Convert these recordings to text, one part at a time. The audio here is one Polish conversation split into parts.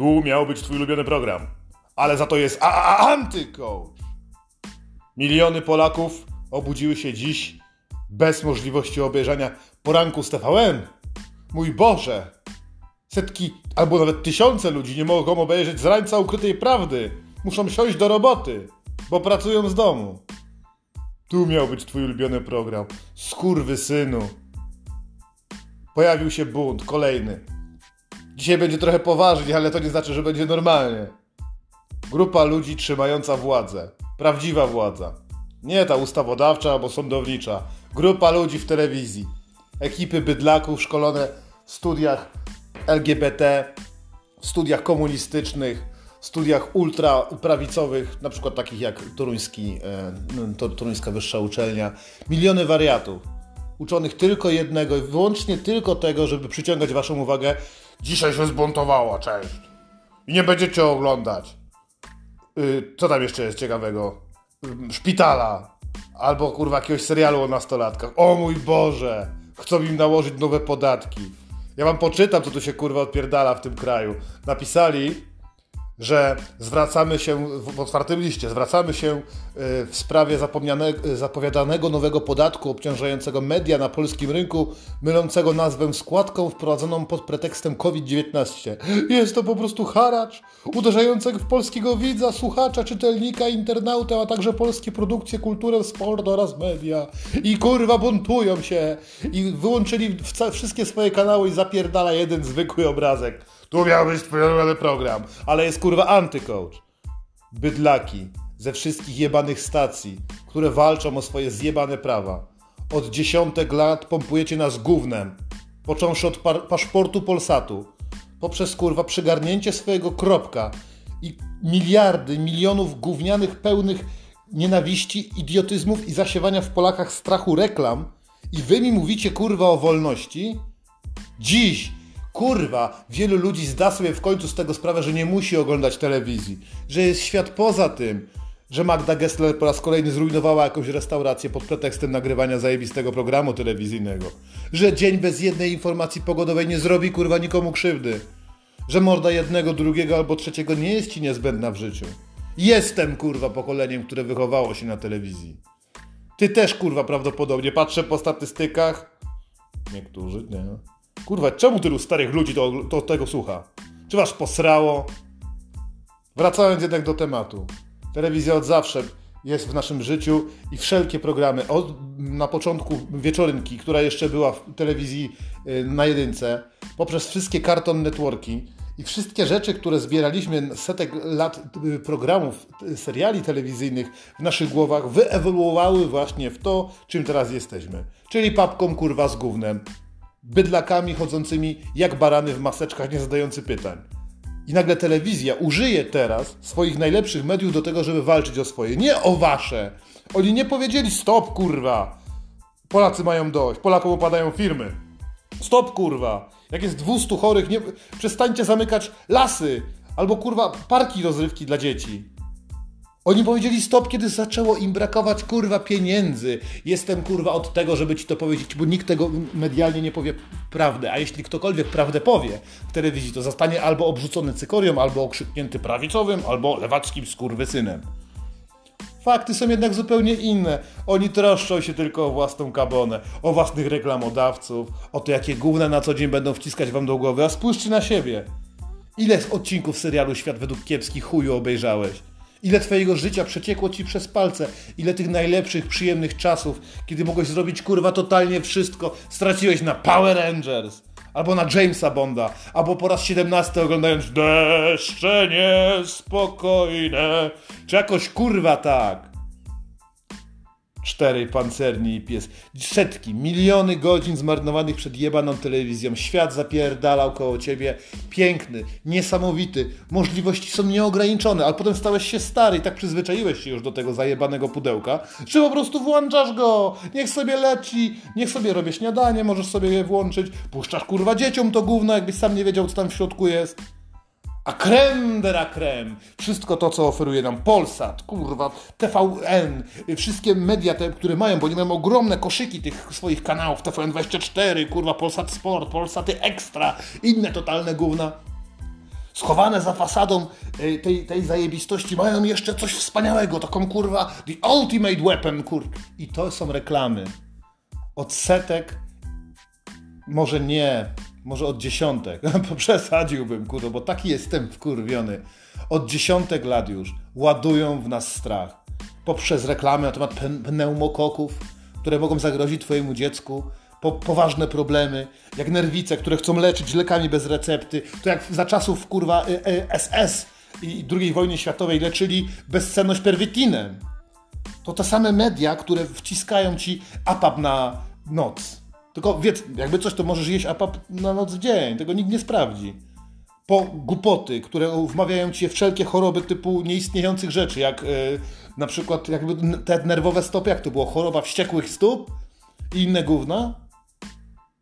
Tu miał być twój ulubiony program, ale za to jest a- a- antycoach. Miliony Polaków obudziły się dziś bez możliwości obejrzenia poranku z TVN. Mój Boże! Setki albo nawet tysiące ludzi nie mogą obejrzeć z rańca ukrytej prawdy. Muszą siąść do roboty, bo pracują z domu. Tu miał być twój ulubiony program. Skurwy synu. Pojawił się bunt, kolejny. Dzisiaj będzie trochę poważnie, ale to nie znaczy, że będzie normalnie. Grupa ludzi trzymająca władzę. Prawdziwa władza. Nie ta ustawodawcza albo sądownicza. Grupa ludzi w telewizji. Ekipy bydlaków szkolone w studiach LGBT, w studiach komunistycznych, w studiach ultraprawicowych, na przykład takich jak Toruński, e, Wyższa Uczelnia. Miliony wariatów. Uczonych tylko jednego i wyłącznie tylko tego, żeby przyciągać waszą uwagę. Dzisiaj się zbuntowała, cześć. I nie będziecie oglądać. Y, co tam jeszcze jest ciekawego? Y, Szpitala. Albo kurwa jakiegoś serialu o nastolatkach. O mój Boże! Chcą im nałożyć nowe podatki. Ja wam poczytam, co tu się kurwa odpierdala w tym kraju. Napisali, że zwracamy się w otwartym liście, zwracamy się y, w sprawie zapomniane- zapowiadanego nowego podatku obciążającego media na polskim rynku, mylącego nazwę składką wprowadzoną pod pretekstem COVID-19. Jest to po prostu haracz uderzający w polskiego widza, słuchacza, czytelnika, internautę, a także polskie produkcje, kulturę, sport oraz media. I kurwa buntują się i wyłączyli wszystkie swoje kanały i zapierdala jeden zwykły obrazek. Tu miał być ulubiony program, ale jest kurwa antycoach. Bydlaki ze wszystkich jebanych stacji, które walczą o swoje zjebane prawa. Od dziesiątek lat pompujecie nas gównem, począwszy od paszportu Polsatu, poprzez kurwa przygarnięcie swojego kropka i miliardy, milionów gównianych pełnych nienawiści, idiotyzmów i zasiewania w Polakach strachu reklam i wy mi mówicie kurwa o wolności? Dziś, kurwa, wielu ludzi zda sobie w końcu z tego sprawę, że nie musi oglądać telewizji, że jest świat poza tym, że Magda Gessler po raz kolejny zrujnowała jakąś restaurację pod pretekstem nagrywania zajebistego programu telewizyjnego, że dzień bez jednej informacji pogodowej nie zrobi kurwa nikomu krzywdy, że morda jednego, drugiego albo trzeciego nie jest ci niezbędna w życiu. Jestem kurwa pokoleniem, które wychowało się na telewizji. Ty też kurwa prawdopodobnie, patrzę po statystykach, Niektórzy, nie. Kurwa, czemu tylu starych ludzi to, to tego słucha? Czy was posrało? Wracając jednak do tematu. Telewizja od zawsze jest w naszym życiu i wszelkie programy, od, na początku wieczorynki, która jeszcze była w telewizji y, na jedynce, poprzez wszystkie Cartoon Networki i wszystkie rzeczy, które zbieraliśmy setek lat y, programów, y, seriali telewizyjnych w naszych głowach, wyewoluowały właśnie w to, czym teraz jesteśmy. Czyli papką kurwa z gównem, bydlakami chodzącymi jak barany w maseczkach, nie zadający pytań. I nagle telewizja użyje teraz swoich najlepszych mediów do tego, żeby walczyć o swoje, nie o wasze. Oni nie powiedzieli stop, kurwa. Polacy mają dość, Polakom opadają firmy. Stop, kurwa. Jak jest 200 chorych, nie... przestańcie zamykać lasy albo kurwa parki rozrywki dla dzieci. Oni powiedzieli stop, kiedy zaczęło im brakować kurwa pieniędzy. Jestem kurwa od tego, żeby ci to powiedzieć, bo nikt tego medialnie nie powie prawdę. A jeśli ktokolwiek prawdę powie w telewizji, to zostanie albo obrzucony cykorią, albo okrzyknięty prawicowym, albo lewackim skurwysynem. Fakty są jednak zupełnie inne. Oni troszczą się tylko o własną kabonę, o własnych reklamodawców, o to, jakie gówna na co dzień będą wciskać wam do głowy. A spójrzcie na siebie. Ile z odcinków serialu Świat według kiepskich chuju obejrzałeś? Ile twojego życia przeciekło ci przez palce? Ile tych najlepszych, przyjemnych czasów, kiedy mogłeś zrobić kurwa totalnie wszystko, straciłeś na Power Rangers? Albo na Jamesa Bonda, albo po raz 17 oglądając Deszcze niespokojne, czy jakoś kurwa tak. Cztery pancerni i pies. Setki, miliony godzin zmarnowanych przed jebaną telewizją. Świat zapierdalał koło ciebie. Piękny, niesamowity. Możliwości są nieograniczone, ale potem stałeś się stary i tak przyzwyczaiłeś się już do tego zajebanego pudełka, że po prostu włączasz go. Niech sobie leci, niech sobie robię śniadanie, możesz sobie je włączyć. Puszczasz kurwa dzieciom to gówno, jakbyś sam nie wiedział, co tam w środku jest. A creme de la creme, wszystko to, co oferuje nam Polsat, kurwa, TVN, wszystkie media te, które mają, bo nie mają ogromne koszyki tych swoich kanałów, TVN24, kurwa, Polsat Sport, Polsaty Extra, inne totalne gówna. schowane za fasadą y, tej, tej zajebistości mają jeszcze coś wspaniałego, taką kurwa the ultimate weapon, kur... I to są reklamy. Od setek, może nie, może od dziesiątek, przesadziłbym, kurwa, bo taki jestem wkurwiony. Od dziesiątek lat już ładują w nas strach. Poprzez reklamy na temat pneumokoków, które mogą zagrozić twojemu dziecku, po, poważne problemy, jak nerwice, które chcą leczyć lekami bez recepty, to jak za czasów kurwa SS y, y, i II wojny światowej leczyli bezsenność perwitinem. To te same media, które wciskają ci apap na noc. Tylko wiedz, jakby coś, to możesz jeść apap na noc w dzień, tego nikt nie sprawdzi. Po głupoty, które wmawiają ci wszelkie choroby typu nieistniejących rzeczy, jak yy, na przykład jakby te nerwowe stopy, jak to było, choroba wściekłych stóp i inne gówna.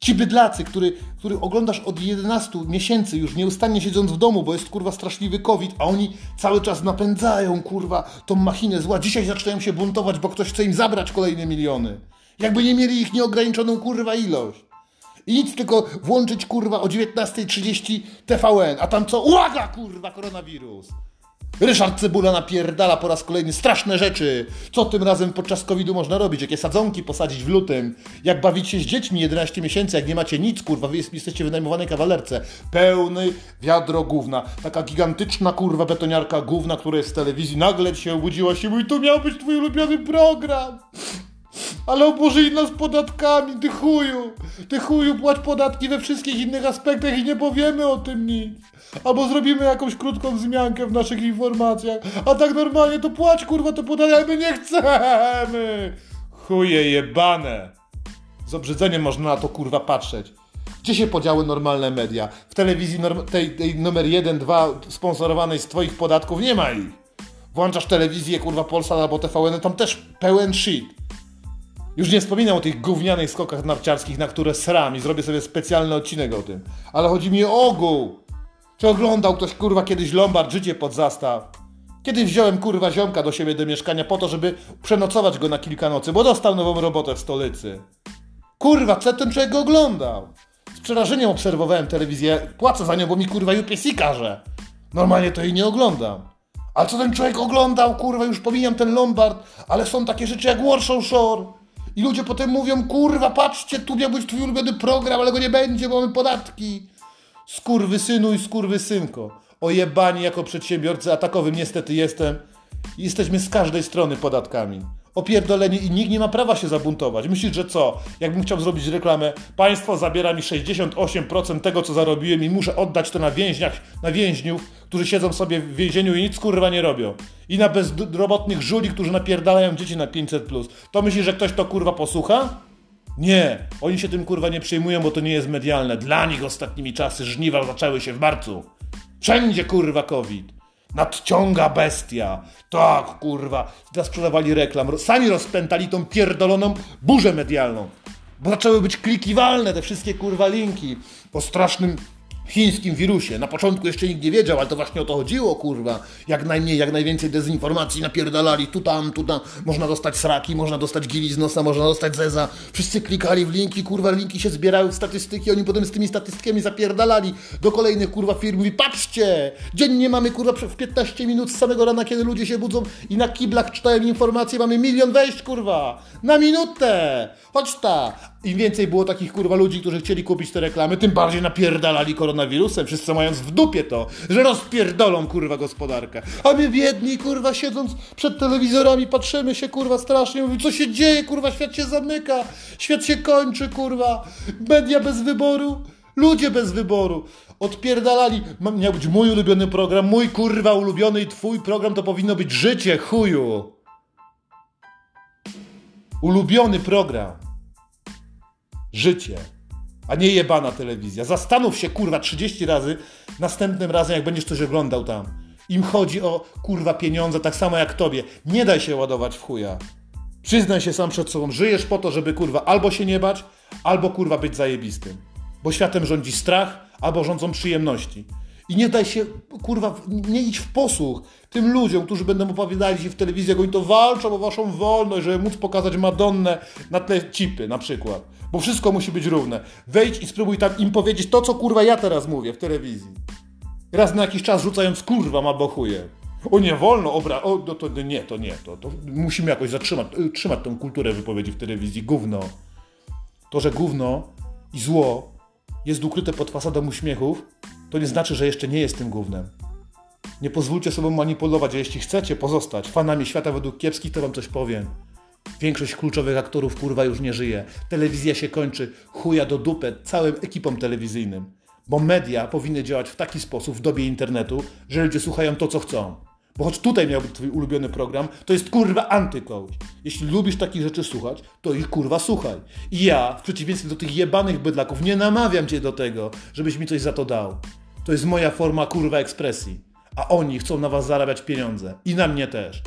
Ci bydlacy, który, który oglądasz od 11 miesięcy już nieustannie siedząc w domu, bo jest kurwa straszliwy COVID, a oni cały czas napędzają kurwa tą machinę zła. Dzisiaj zaczynają się buntować, bo ktoś chce im zabrać kolejne miliony. Jakby nie mieli ich nieograniczoną kurwa ilość. I nic tylko włączyć kurwa o 19.30 TVN, a tam co? Uwaga kurwa, koronawirus! Ryszard Cebula napierdala po raz kolejny straszne rzeczy. Co tym razem podczas COVID-u można robić? Jakie sadzonki posadzić w lutym? Jak bawić się z dziećmi 11 miesięcy, jak nie macie nic, kurwa, wy jesteście wynajmowanej kawalerce. Pełny wiadro gówna. Taka gigantyczna, kurwa, betoniarka gówna, która jest z telewizji. Nagle się obudziła się mówi, tu miał być twój ulubiony program. Ale obłożyli nas podatkami, ty chuju. Ty chuju, płać podatki we wszystkich innych aspektach i nie powiemy o tym nic. Albo zrobimy jakąś krótką wzmiankę w naszych informacjach. A tak normalnie to płać kurwa to podatek, ale my nie chcemy. Chuje jebane. Z obrzydzeniem można na to kurwa patrzeć. Gdzie się podziały normalne media? W telewizji tej, tej numer 1, 2 sponsorowanej z twoich podatków nie ma ich. Włączasz telewizję, kurwa Polsat albo TVN, tam też pełen shit. Już nie wspominam o tych gównianych skokach narciarskich, na które sram i zrobię sobie specjalny odcinek o tym. Ale chodzi mi o ogół. Czy oglądał ktoś kurwa kiedyś Lombard życie pod zastaw? Kiedyś wziąłem kurwa ziomka do siebie do mieszkania po to, żeby przenocować go na kilka nocy, bo dostał nową robotę w stolicy. Kurwa, co ten człowiek oglądał? Z przerażeniem obserwowałem telewizję, płacę za nią, bo mi kurwa UPC każe. Normalnie to jej nie oglądam. Ale co ten człowiek oglądał, kurwa, już pomijam ten Lombard, ale są takie rzeczy jak Warsaw Shore. I ludzie potem mówią, kurwa, patrzcie, tu miał być twój ulubiony program, ale go nie będzie, bo mamy podatki. Skurwy synu i skurwy synko. Ojebani jako przedsiębiorcy atakowym niestety jestem. Jesteśmy z każdej strony podatkami. Opierdoleni i nikt nie ma prawa się zabuntować. Myślisz, że co? Jakbym chciał zrobić reklamę, państwo zabiera mi 68% tego, co zarobiłem i muszę oddać to na więźniach, na więźniów, którzy siedzą sobie w więzieniu i nic kurwa nie robią. I na bezrobotnych żuli, którzy napierdalają dzieci na 500+. To myślisz, że ktoś to kurwa posłucha? Nie, oni się tym kurwa nie przejmują, bo to nie jest medialne. Dla nich ostatnimi czasy żniwa zaczęły się w marcu. Wszędzie kurwa COVID. Nadciąga bestia. Tak, kurwa. Teraz sprzedawali reklam. Sami rozpętali tą pierdoloną burzę medialną. Bo zaczęły być klikiwalne te wszystkie kurwa linki o strasznym chińskim wirusie. Na początku jeszcze nikt nie wiedział, ale to właśnie o to chodziło, kurwa. Jak najmniej, jak najwięcej dezinformacji napierdalali, tu tam, tu tam. Można dostać sraki, można dostać gili z nosa, można dostać zeza. Wszyscy klikali w linki, kurwa, linki się zbierały w statystyki, oni potem z tymi statystykami zapierdalali do kolejnych, kurwa, firm. Mówi, patrzcie, dziennie mamy, kurwa, w 15 minut z samego rana, kiedy ludzie się budzą i na kiblach czytają informacje, mamy milion wejść, kurwa, na minutę. Chodź ta. Im więcej było takich, kurwa, ludzi, którzy chcieli kupić te reklamy, tym bardziej napierdalali koronawirus koronawirusem, wszyscy mając w dupie to, że rozpierdolą kurwa gospodarkę. A my biedni kurwa siedząc przed telewizorami patrzymy się kurwa strasznie, mówimy co się dzieje kurwa, świat się zamyka, świat się kończy kurwa, media bez wyboru, ludzie bez wyboru. Odpierdalali, miał być mój ulubiony program, mój kurwa ulubiony i twój program to powinno być życie, chuju. Ulubiony program. Życie a nie jebana telewizja. Zastanów się, kurwa, 30 razy następnym razem, jak będziesz coś oglądał tam. Im chodzi o, kurwa, pieniądze, tak samo jak tobie. Nie daj się ładować w chuja. Przyznaj się sam przed sobą, żyjesz po to, żeby, kurwa, albo się nie bać, albo, kurwa, być zajebistym. Bo światem rządzi strach, albo rządzą przyjemności. I nie daj się, kurwa, nie idź w posłuch tym ludziom, którzy będą opowiadali się w telewizji, jak oni to walczą o waszą wolność, żeby móc pokazać Madonnę na tle cipy na przykład. Bo wszystko musi być równe. Wejdź i spróbuj tam im powiedzieć to, co kurwa ja teraz mówię w telewizji. Raz na jakiś czas rzucając kurwa albo chuje. O nie wolno, obra... O, no to nie, to nie, to, to musimy jakoś zatrzymać, y, trzymać tą kulturę wypowiedzi w telewizji. Gówno. To, że gówno i zło jest ukryte pod fasadą uśmiechów, to nie znaczy, że jeszcze nie jest tym gównem. Nie pozwólcie sobą manipulować, a jeśli chcecie pozostać fanami świata według kiepskich, to wam coś powiem. Większość kluczowych aktorów kurwa już nie żyje. Telewizja się kończy, chuja do dupę całym ekipom telewizyjnym. Bo media powinny działać w taki sposób w dobie internetu, że ludzie słuchają to, co chcą. Bo choć tutaj miał być twój ulubiony program, to jest kurwa antykołś. Jeśli lubisz takich rzeczy słuchać, to ich kurwa słuchaj. I ja, w przeciwieństwie do tych jebanych bydlaków, nie namawiam cię do tego, żebyś mi coś za to dał. To jest moja forma kurwa ekspresji. A oni chcą na was zarabiać pieniądze. I na mnie też.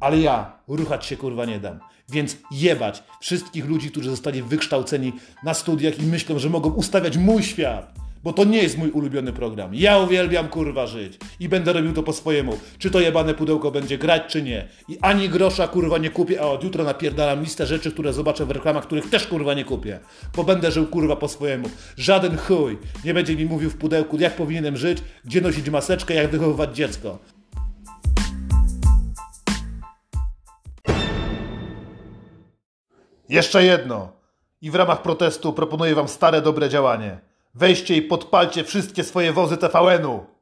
Ale ja ruchać się kurwa nie dam. Więc jebać wszystkich ludzi, którzy zostali wykształceni na studiach i myślą, że mogą ustawiać mój świat. Bo to nie jest mój ulubiony program. Ja uwielbiam kurwa żyć. I będę robił to po swojemu. Czy to jebane pudełko będzie grać, czy nie. I ani grosza kurwa nie kupię, a od jutra napierdalam listę rzeczy, które zobaczę w reklamach, których też kurwa nie kupię. Bo będę żył kurwa po swojemu. Żaden chuj nie będzie mi mówił w pudełku, jak powinienem żyć, gdzie nosić maseczkę, jak wychowywać dziecko. Jeszcze jedno. I w ramach protestu proponuję wam stare dobre działanie. Weźcie i podpalcie wszystkie swoje wozy TVN-u.